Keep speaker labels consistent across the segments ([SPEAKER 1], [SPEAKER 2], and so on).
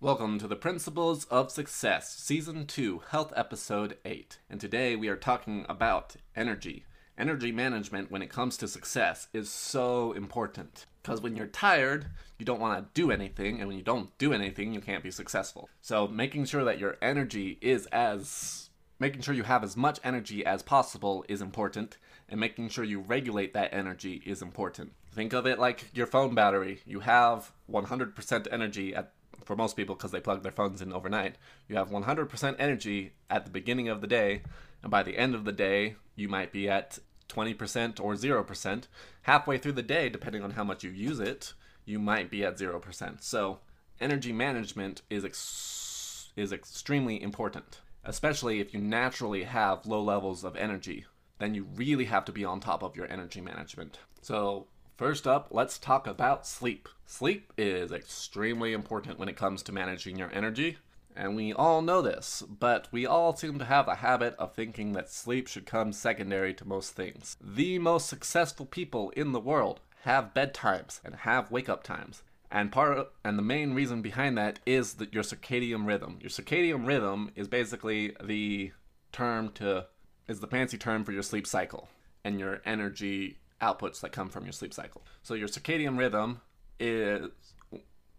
[SPEAKER 1] Welcome to the Principles of Success, Season 2, Health Episode 8. And today we are talking about energy. Energy management, when it comes to success, is so important. Because when you're tired, you don't want to do anything, and when you don't do anything, you can't be successful. So, making sure that your energy is as. making sure you have as much energy as possible is important, and making sure you regulate that energy is important. Think of it like your phone battery. You have 100% energy at for most people because they plug their phones in overnight. You have 100% energy at the beginning of the day, and by the end of the day, you might be at 20% or 0%. Halfway through the day, depending on how much you use it, you might be at 0%. So, energy management is ex- is extremely important, especially if you naturally have low levels of energy. Then you really have to be on top of your energy management. So, First up, let's talk about sleep. Sleep is extremely important when it comes to managing your energy, and we all know this, but we all seem to have a habit of thinking that sleep should come secondary to most things. The most successful people in the world have bedtimes and have wake up times. And part of, and the main reason behind that is that your circadian rhythm. Your circadian rhythm is basically the term to is the fancy term for your sleep cycle and your energy outputs that come from your sleep cycle. So your circadian rhythm is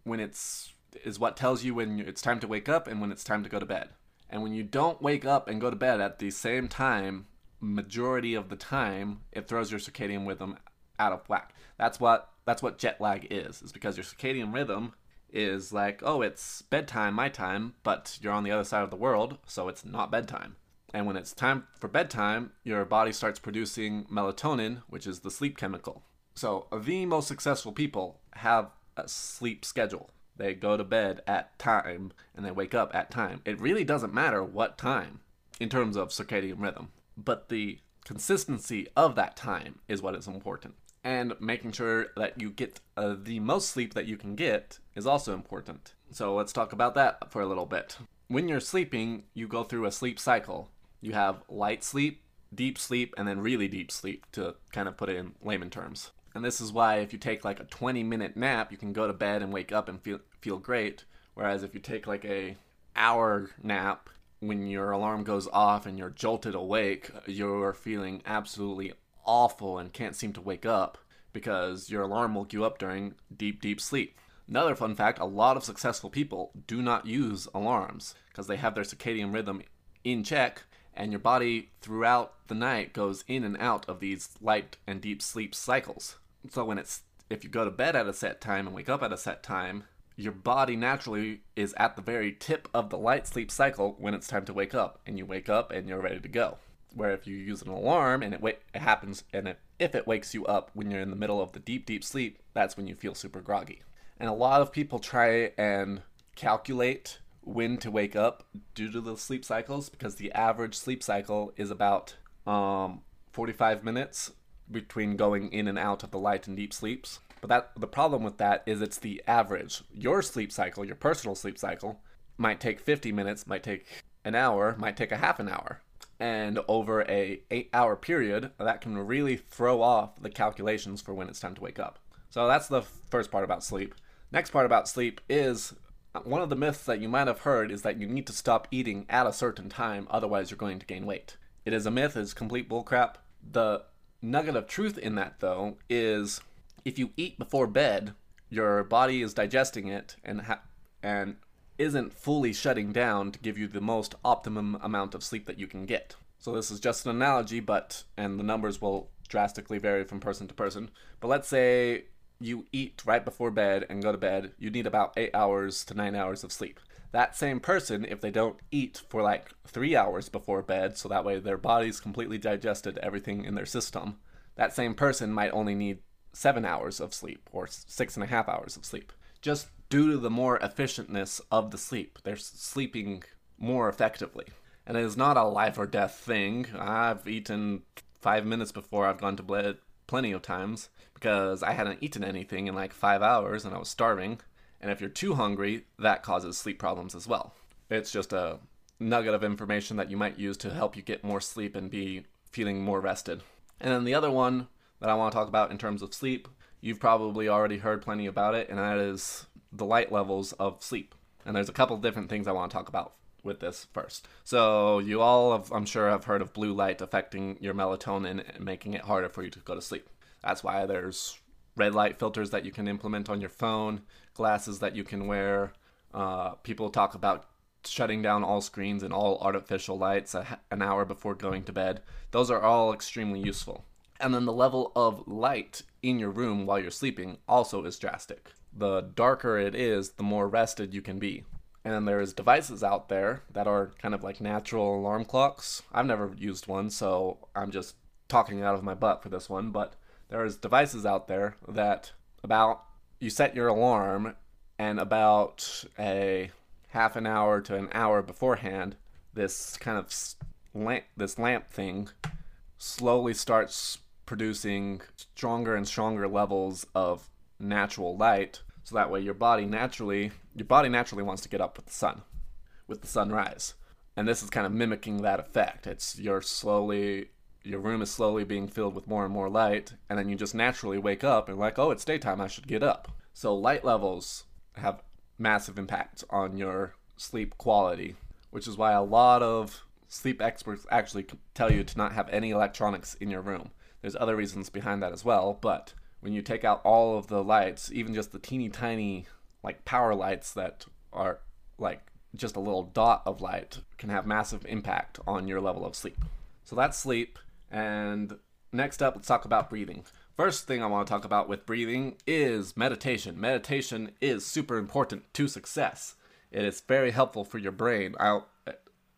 [SPEAKER 1] when it's is what tells you when it's time to wake up and when it's time to go to bed. And when you don't wake up and go to bed at the same time, majority of the time, it throws your circadian rhythm out of whack. That's what that's what jet lag is. Is because your circadian rhythm is like, oh, it's bedtime, my time, but you're on the other side of the world, so it's not bedtime. And when it's time for bedtime, your body starts producing melatonin, which is the sleep chemical. So, the most successful people have a sleep schedule. They go to bed at time and they wake up at time. It really doesn't matter what time in terms of circadian rhythm, but the consistency of that time is what is important. And making sure that you get uh, the most sleep that you can get is also important. So, let's talk about that for a little bit. When you're sleeping, you go through a sleep cycle you have light sleep, deep sleep, and then really deep sleep to kind of put it in layman terms. And this is why if you take like a 20 minute nap, you can go to bed and wake up and feel feel great. Whereas if you take like a hour nap, when your alarm goes off and you're jolted awake, you're feeling absolutely awful and can't seem to wake up because your alarm woke you up during deep, deep sleep. Another fun fact a lot of successful people do not use alarms because they have their circadian rhythm in check and your body throughout the night goes in and out of these light and deep sleep cycles. So when it's if you go to bed at a set time and wake up at a set time, your body naturally is at the very tip of the light sleep cycle when it's time to wake up, and you wake up and you're ready to go. Where if you use an alarm and it, wa- it happens, and it, if it wakes you up when you're in the middle of the deep, deep sleep, that's when you feel super groggy. And a lot of people try and calculate when to wake up due to the sleep cycles because the average sleep cycle is about um, 45 minutes between going in and out of the light and deep sleeps. But that the problem with that is it's the average. Your sleep cycle, your personal sleep cycle, might take 50 minutes, might take an hour, might take a half an hour. And over a 8-hour period, that can really throw off the calculations for when it's time to wake up. So that's the first part about sleep. Next part about sleep is one of the myths that you might have heard is that you need to stop eating at a certain time, otherwise, you're going to gain weight. It is a myth, it's complete bullcrap. The nugget of truth in that, though, is if you eat before bed, your body is digesting it and ha- and isn't fully shutting down to give you the most optimum amount of sleep that you can get. So this is just an analogy, but and the numbers will drastically vary from person to person. But let's say you eat right before bed and go to bed, you need about eight hours to nine hours of sleep. That same person, if they don't eat for like three hours before bed, so that way their body's completely digested everything in their system, that same person might only need seven hours of sleep or six and a half hours of sleep. Just due to the more efficientness of the sleep, they're sleeping more effectively. And it is not a life or death thing. I've eaten five minutes before I've gone to bed plenty of times because I hadn't eaten anything in like five hours and I was starving. And if you're too hungry, that causes sleep problems as well. It's just a nugget of information that you might use to help you get more sleep and be feeling more rested. And then the other one that I want to talk about in terms of sleep, you've probably already heard plenty about it, and that is the light levels of sleep. And there's a couple different things I want to talk about with this first. So, you all, have, I'm sure, have heard of blue light affecting your melatonin and making it harder for you to go to sleep. That's why there's red light filters that you can implement on your phone, glasses that you can wear. Uh, people talk about shutting down all screens and all artificial lights an hour before going to bed. Those are all extremely useful. And then the level of light in your room while you're sleeping also is drastic. The darker it is, the more rested you can be. And then there's devices out there that are kind of like natural alarm clocks. I've never used one, so I'm just talking out of my butt for this one, but there's devices out there that about you set your alarm and about a half an hour to an hour beforehand, this kind of lamp, this lamp thing slowly starts producing stronger and stronger levels of natural light so that way your body naturally your body naturally wants to get up with the sun with the sunrise. And this is kind of mimicking that effect. It's you're slowly your room is slowly being filled with more and more light and then you just naturally wake up and like oh it's daytime i should get up. So light levels have massive impact on your sleep quality which is why a lot of sleep experts actually tell you to not have any electronics in your room. There's other reasons behind that as well, but when you take out all of the lights, even just the teeny tiny like power lights that are like just a little dot of light can have massive impact on your level of sleep. So that's sleep. And next up, let's talk about breathing. First thing I want to talk about with breathing is meditation. Meditation is super important to success. It is very helpful for your brain. I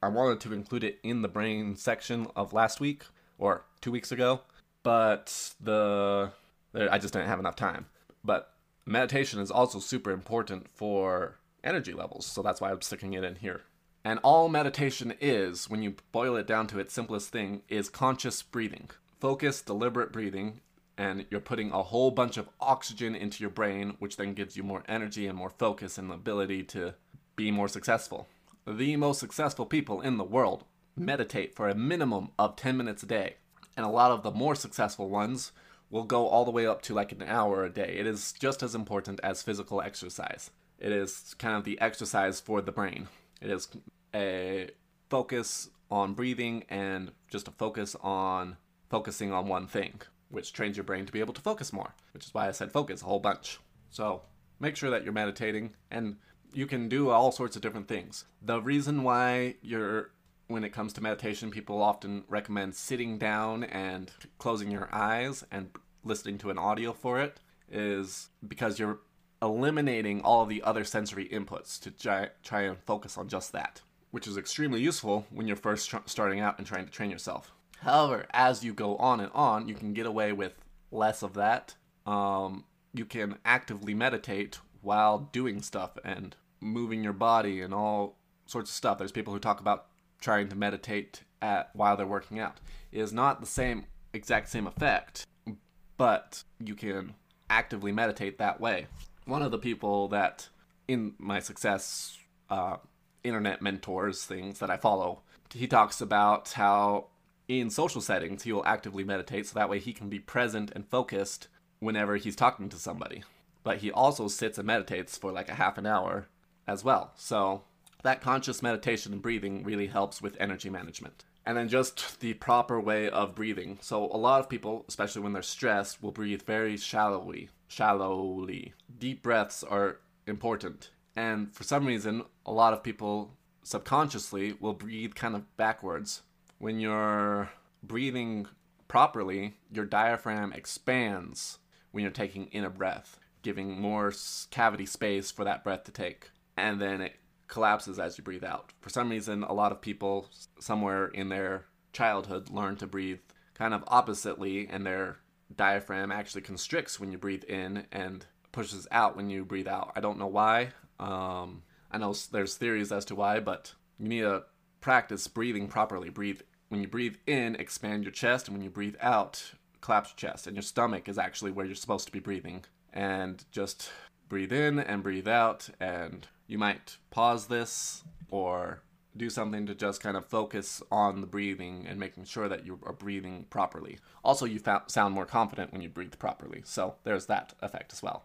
[SPEAKER 1] I wanted to include it in the brain section of last week or 2 weeks ago, but the I just didn't have enough time. But meditation is also super important for energy levels, so that's why I'm sticking it in here. And all meditation is, when you boil it down to its simplest thing, is conscious breathing. Focused, deliberate breathing, and you're putting a whole bunch of oxygen into your brain, which then gives you more energy and more focus and the ability to be more successful. The most successful people in the world meditate for a minimum of 10 minutes a day and a lot of the more successful ones will go all the way up to like an hour a day. It is just as important as physical exercise. It is kind of the exercise for the brain. It is a focus on breathing and just a focus on focusing on one thing, which trains your brain to be able to focus more, which is why I said focus a whole bunch. So make sure that you're meditating and you can do all sorts of different things. The reason why you're when it comes to meditation, people often recommend sitting down and closing your eyes and listening to an audio for it, is because you're eliminating all of the other sensory inputs to try, try and focus on just that, which is extremely useful when you're first tr- starting out and trying to train yourself. However, as you go on and on, you can get away with less of that. Um, you can actively meditate while doing stuff and moving your body and all sorts of stuff. There's people who talk about trying to meditate at while they're working out. It is not the same exact same effect, but you can actively meditate that way. One of the people that in my success uh, internet mentors things that I follow, he talks about how in social settings he will actively meditate so that way he can be present and focused whenever he's talking to somebody. But he also sits and meditates for like a half an hour as well. So that conscious meditation and breathing really helps with energy management. And then just the proper way of breathing. So a lot of people, especially when they're stressed, will breathe very shallowly. Shallowly. Deep breaths are important. And for some reason, a lot of people subconsciously will breathe kind of backwards. When you're breathing properly, your diaphragm expands when you're taking in a breath, giving more cavity space for that breath to take. And then it collapses as you breathe out. For some reason, a lot of people somewhere in their childhood learn to breathe kind of oppositely, and their diaphragm actually constricts when you breathe in and pushes out when you breathe out. I don't know why. Um, I know there's theories as to why, but you need to practice breathing properly. Breathe when you breathe in, expand your chest, and when you breathe out, collapse your chest. And your stomach is actually where you're supposed to be breathing. And just breathe in and breathe out and you might pause this or do something to just kind of focus on the breathing and making sure that you are breathing properly. Also, you fa- sound more confident when you breathe properly, so there's that effect as well.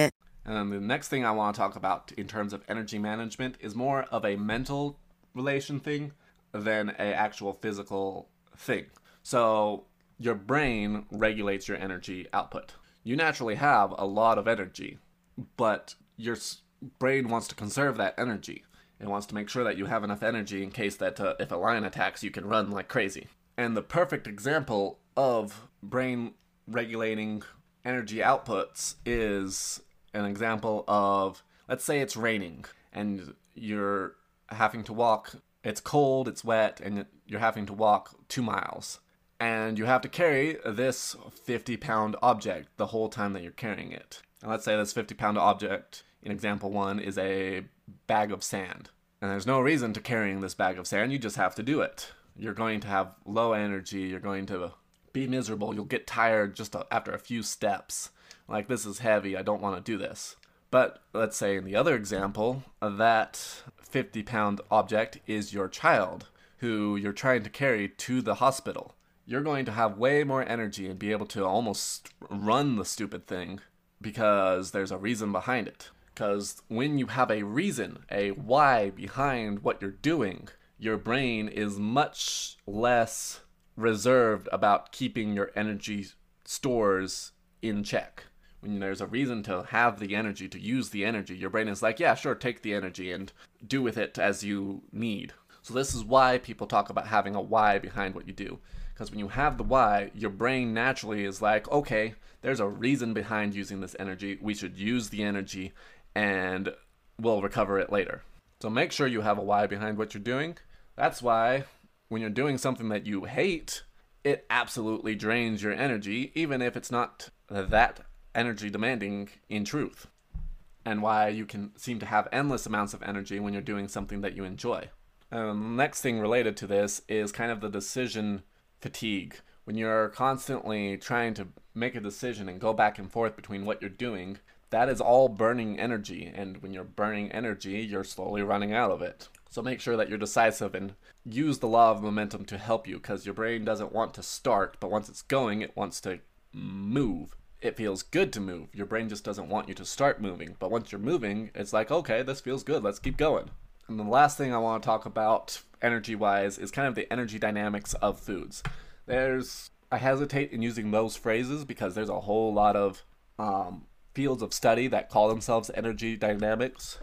[SPEAKER 1] And then the next thing I want to talk about in terms of energy management is more of a mental relation thing than a actual physical thing. So your brain regulates your energy output. You naturally have a lot of energy, but your brain wants to conserve that energy. It wants to make sure that you have enough energy in case that uh, if a lion attacks, you can run like crazy. And the perfect example of brain regulating energy outputs is an example of let's say it's raining and you're having to walk it's cold it's wet and you're having to walk two miles. And you have to carry this 50 pound object the whole time that you're carrying it. And let's say this 50 pound object in example one is a bag of sand. And there's no reason to carrying this bag of sand you just have to do it. You're going to have low energy you're going to be miserable you'll get tired just after a few steps like, this is heavy, I don't want to do this. But let's say in the other example, that 50 pound object is your child who you're trying to carry to the hospital. You're going to have way more energy and be able to almost run the stupid thing because there's a reason behind it. Because when you have a reason, a why behind what you're doing, your brain is much less reserved about keeping your energy stores in check when there's a reason to have the energy, to use the energy, your brain is like, yeah, sure, take the energy and do with it as you need. So, this is why people talk about having a why behind what you do. Because when you have the why, your brain naturally is like, okay, there's a reason behind using this energy. We should use the energy and we'll recover it later. So, make sure you have a why behind what you're doing. That's why when you're doing something that you hate, it absolutely drains your energy, even if it's not that energy demanding in truth, and why you can seem to have endless amounts of energy when you're doing something that you enjoy. Um, the next thing related to this is kind of the decision fatigue. When you're constantly trying to make a decision and go back and forth between what you're doing, that is all burning energy. And when you're burning energy, you're slowly running out of it. So make sure that you're decisive and use the law of momentum to help you because your brain doesn't want to start, but once it's going, it wants to move it feels good to move. Your brain just doesn't want you to start moving. But once you're moving, it's like, okay, this feels good. Let's keep going. And the last thing I want to talk about energy wise is kind of the energy dynamics of foods. There's, I hesitate in using those phrases because there's a whole lot of um, fields of study that call themselves energy dynamics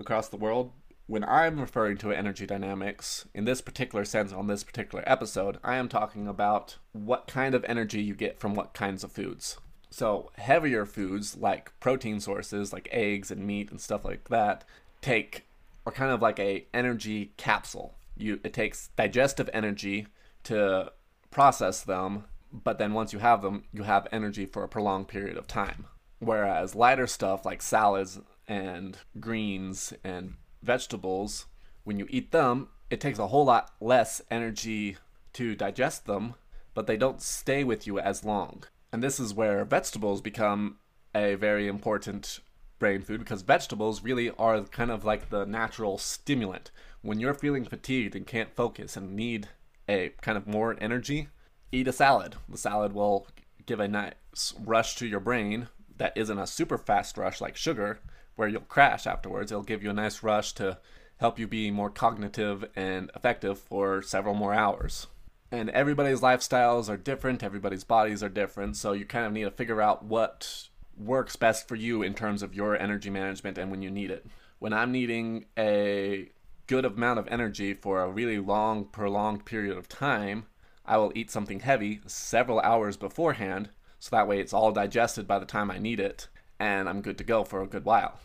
[SPEAKER 1] across the world. When I'm referring to energy dynamics, in this particular sense, on this particular episode, I am talking about what kind of energy you get from what kinds of foods. So heavier foods like protein sources like eggs and meat and stuff like that take are kind of like a energy capsule. You it takes digestive energy to process them, but then once you have them, you have energy for a prolonged period of time. Whereas lighter stuff like salads and greens and vegetables, when you eat them, it takes a whole lot less energy to digest them, but they don't stay with you as long. And this is where vegetables become a very important brain food because vegetables really are kind of like the natural stimulant. When you're feeling fatigued and can't focus and need a kind of more energy, eat a salad. The salad will give a nice rush to your brain that isn't a super fast rush like sugar, where you'll crash afterwards. It'll give you a nice rush to help you be more cognitive and effective for several more hours and everybody's lifestyles are different, everybody's bodies are different, so you kind of need to figure out what works best for you in terms of your energy management and when you need it. When I'm needing a good amount of energy for a really long, prolonged period of time, I will eat something heavy several hours beforehand, so that way it's all digested by the time I need it, and I'm good to go for a good while.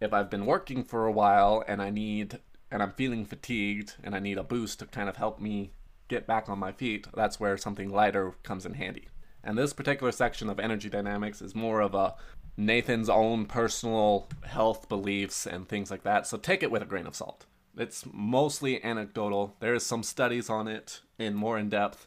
[SPEAKER 1] If I've been working for a while and I need and I'm feeling fatigued and I need a boost to kind of help me get back on my feet, that's where something lighter comes in handy. And this particular section of energy dynamics is more of a Nathan's own personal health beliefs and things like that. So take it with a grain of salt. It's mostly anecdotal. There is some studies on it in more in depth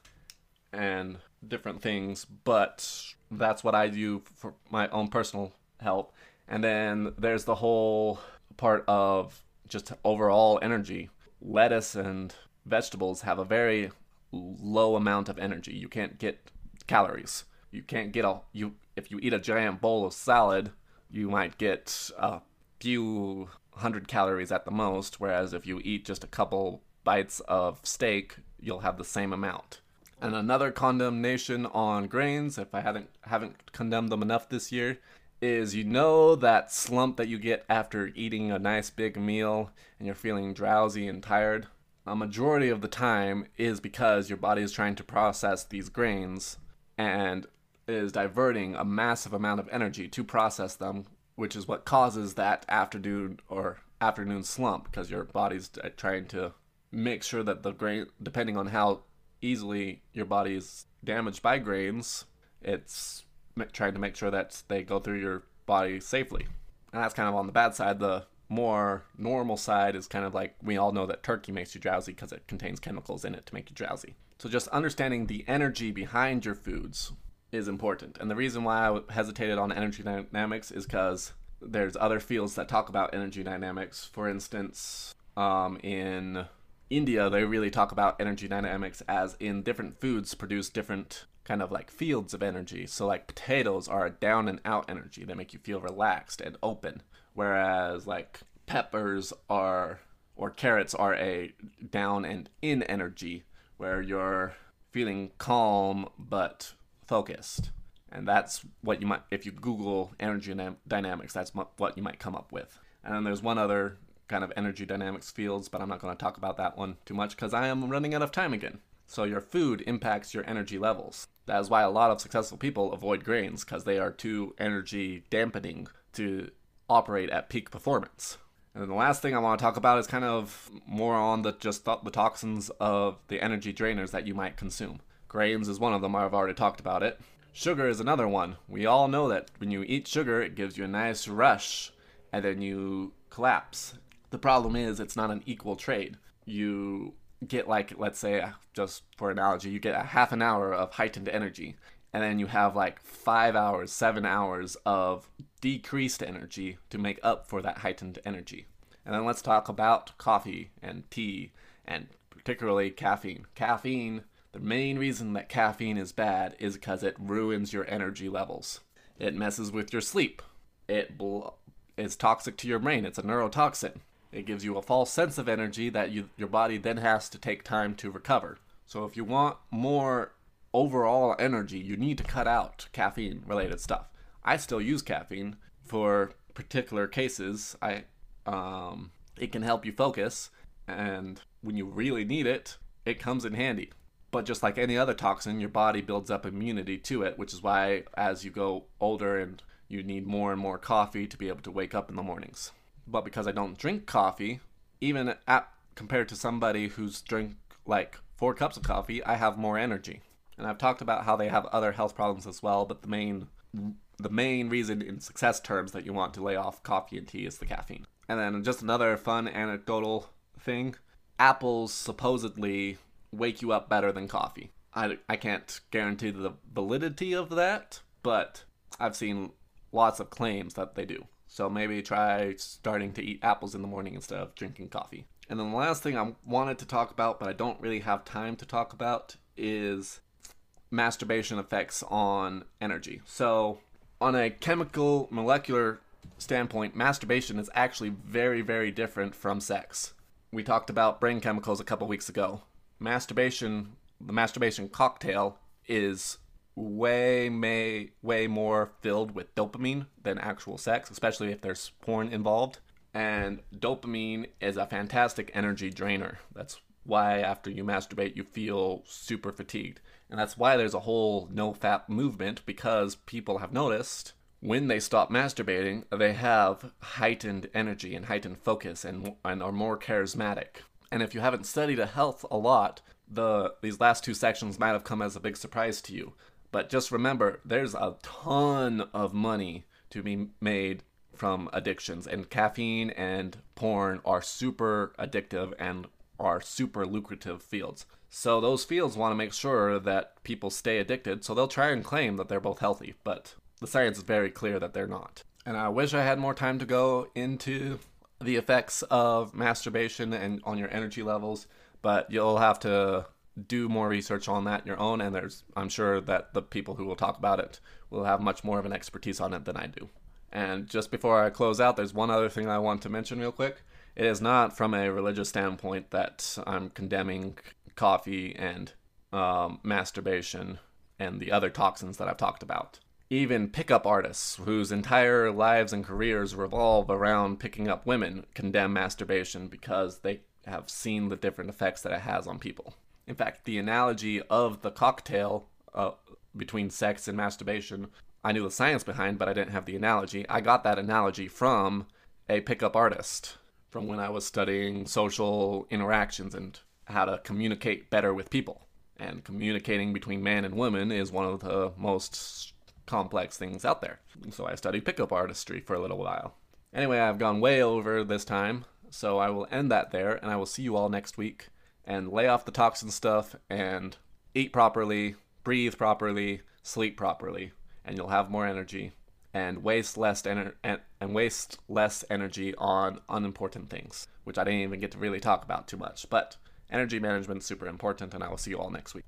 [SPEAKER 1] and different things, but that's what I do for my own personal health. And then there's the whole part of just overall energy. Lettuce and vegetables have a very low amount of energy. You can't get calories. You can't get a you if you eat a giant bowl of salad, you might get a few hundred calories at the most, whereas if you eat just a couple bites of steak, you'll have the same amount. And another condemnation on grains, if I haven't haven't condemned them enough this year, is you know that slump that you get after eating a nice big meal and you're feeling drowsy and tired. A majority of the time is because your body is trying to process these grains and is diverting a massive amount of energy to process them, which is what causes that afternoon or afternoon slump because your body's trying to make sure that the grain, depending on how easily your body is damaged by grains, it's trying to make sure that they go through your body safely. And that's kind of on the bad side. The more normal side is kind of like we all know that turkey makes you drowsy because it contains chemicals in it to make you drowsy. So just understanding the energy behind your foods is important. And the reason why I hesitated on energy dynamics is because there's other fields that talk about energy dynamics. For instance, um, in India, they really talk about energy dynamics as in different foods produce different kind of like fields of energy. So, like potatoes are a down and out energy, they make you feel relaxed and open. Whereas, like peppers are, or carrots are a down and in energy, where you're feeling calm but focused. And that's what you might, if you Google energy dynamics, that's what you might come up with. And then there's one other kind of energy dynamics fields, but I'm not going to talk about that one too much because I am running out of time again. So your food impacts your energy levels. That is why a lot of successful people avoid grains because they are too energy dampening to operate at peak performance. And then the last thing I want to talk about is kind of more on the just the, the toxins of the energy drainers that you might consume. Grains is one of them, I've already talked about it. Sugar is another one. We all know that when you eat sugar, it gives you a nice rush and then you collapse. The problem is, it's not an equal trade. You get, like, let's say, just for analogy, you get a half an hour of heightened energy, and then you have like five hours, seven hours of decreased energy to make up for that heightened energy. And then let's talk about coffee and tea, and particularly caffeine. Caffeine the main reason that caffeine is bad is because it ruins your energy levels. It messes with your sleep. It bl- is toxic to your brain. It's a neurotoxin. It gives you a false sense of energy that you, your body then has to take time to recover. So if you want more overall energy, you need to cut out caffeine related stuff. I still use caffeine for particular cases. I um, it can help you focus and when you really need it, it comes in handy. But just like any other toxin, your body builds up immunity to it, which is why as you go older and you need more and more coffee to be able to wake up in the mornings. But because I don't drink coffee, even at, compared to somebody who's drink like four cups of coffee, I have more energy. And I've talked about how they have other health problems as well, but the main the main reason in success terms that you want to lay off coffee and tea is the caffeine. And then just another fun anecdotal thing, apples supposedly wake you up better than coffee. I, I can't guarantee the validity of that, but I've seen lots of claims that they do. So maybe try starting to eat apples in the morning instead of drinking coffee. And then the last thing I wanted to talk about, but I don't really have time to talk about, is masturbation effects on energy. So, on a chemical molecular standpoint, masturbation is actually very, very different from sex. We talked about brain chemicals a couple weeks ago masturbation, the masturbation cocktail is way may way more filled with dopamine than actual sex, especially if there's porn involved. And dopamine is a fantastic energy drainer. That's why after you masturbate you feel super fatigued. And that's why there's a whole no fap movement because people have noticed when they stop masturbating, they have heightened energy and heightened focus and, and are more charismatic. And if you haven't studied a health a lot, the these last two sections might have come as a big surprise to you. But just remember, there's a ton of money to be made from addictions, and caffeine and porn are super addictive and are super lucrative fields. So those fields want to make sure that people stay addicted, so they'll try and claim that they're both healthy, but the science is very clear that they're not. And I wish I had more time to go into the effects of masturbation and on your energy levels, but you'll have to do more research on that your own and there's I'm sure that the people who will talk about it will have much more of an expertise on it than I do. And just before I close out, there's one other thing I want to mention real quick. It is not from a religious standpoint that I'm condemning coffee and um, masturbation and the other toxins that I've talked about. Even pickup artists, whose entire lives and careers revolve around picking up women, condemn masturbation because they have seen the different effects that it has on people. In fact, the analogy of the cocktail uh, between sex and masturbation, I knew the science behind, but I didn't have the analogy. I got that analogy from a pickup artist from when I was studying social interactions and how to communicate better with people. And communicating between man and woman is one of the most complex things out there. So I studied pickup artistry for a little while. Anyway, I've gone way over this time, so I will end that there, and I will see you all next week. And lay off the toxin stuff and eat properly, breathe properly, sleep properly, and you'll have more energy and waste less ener- and, and waste less energy on unimportant things, which I didn't even get to really talk about too much. But energy management is super important, and I will see you all next week.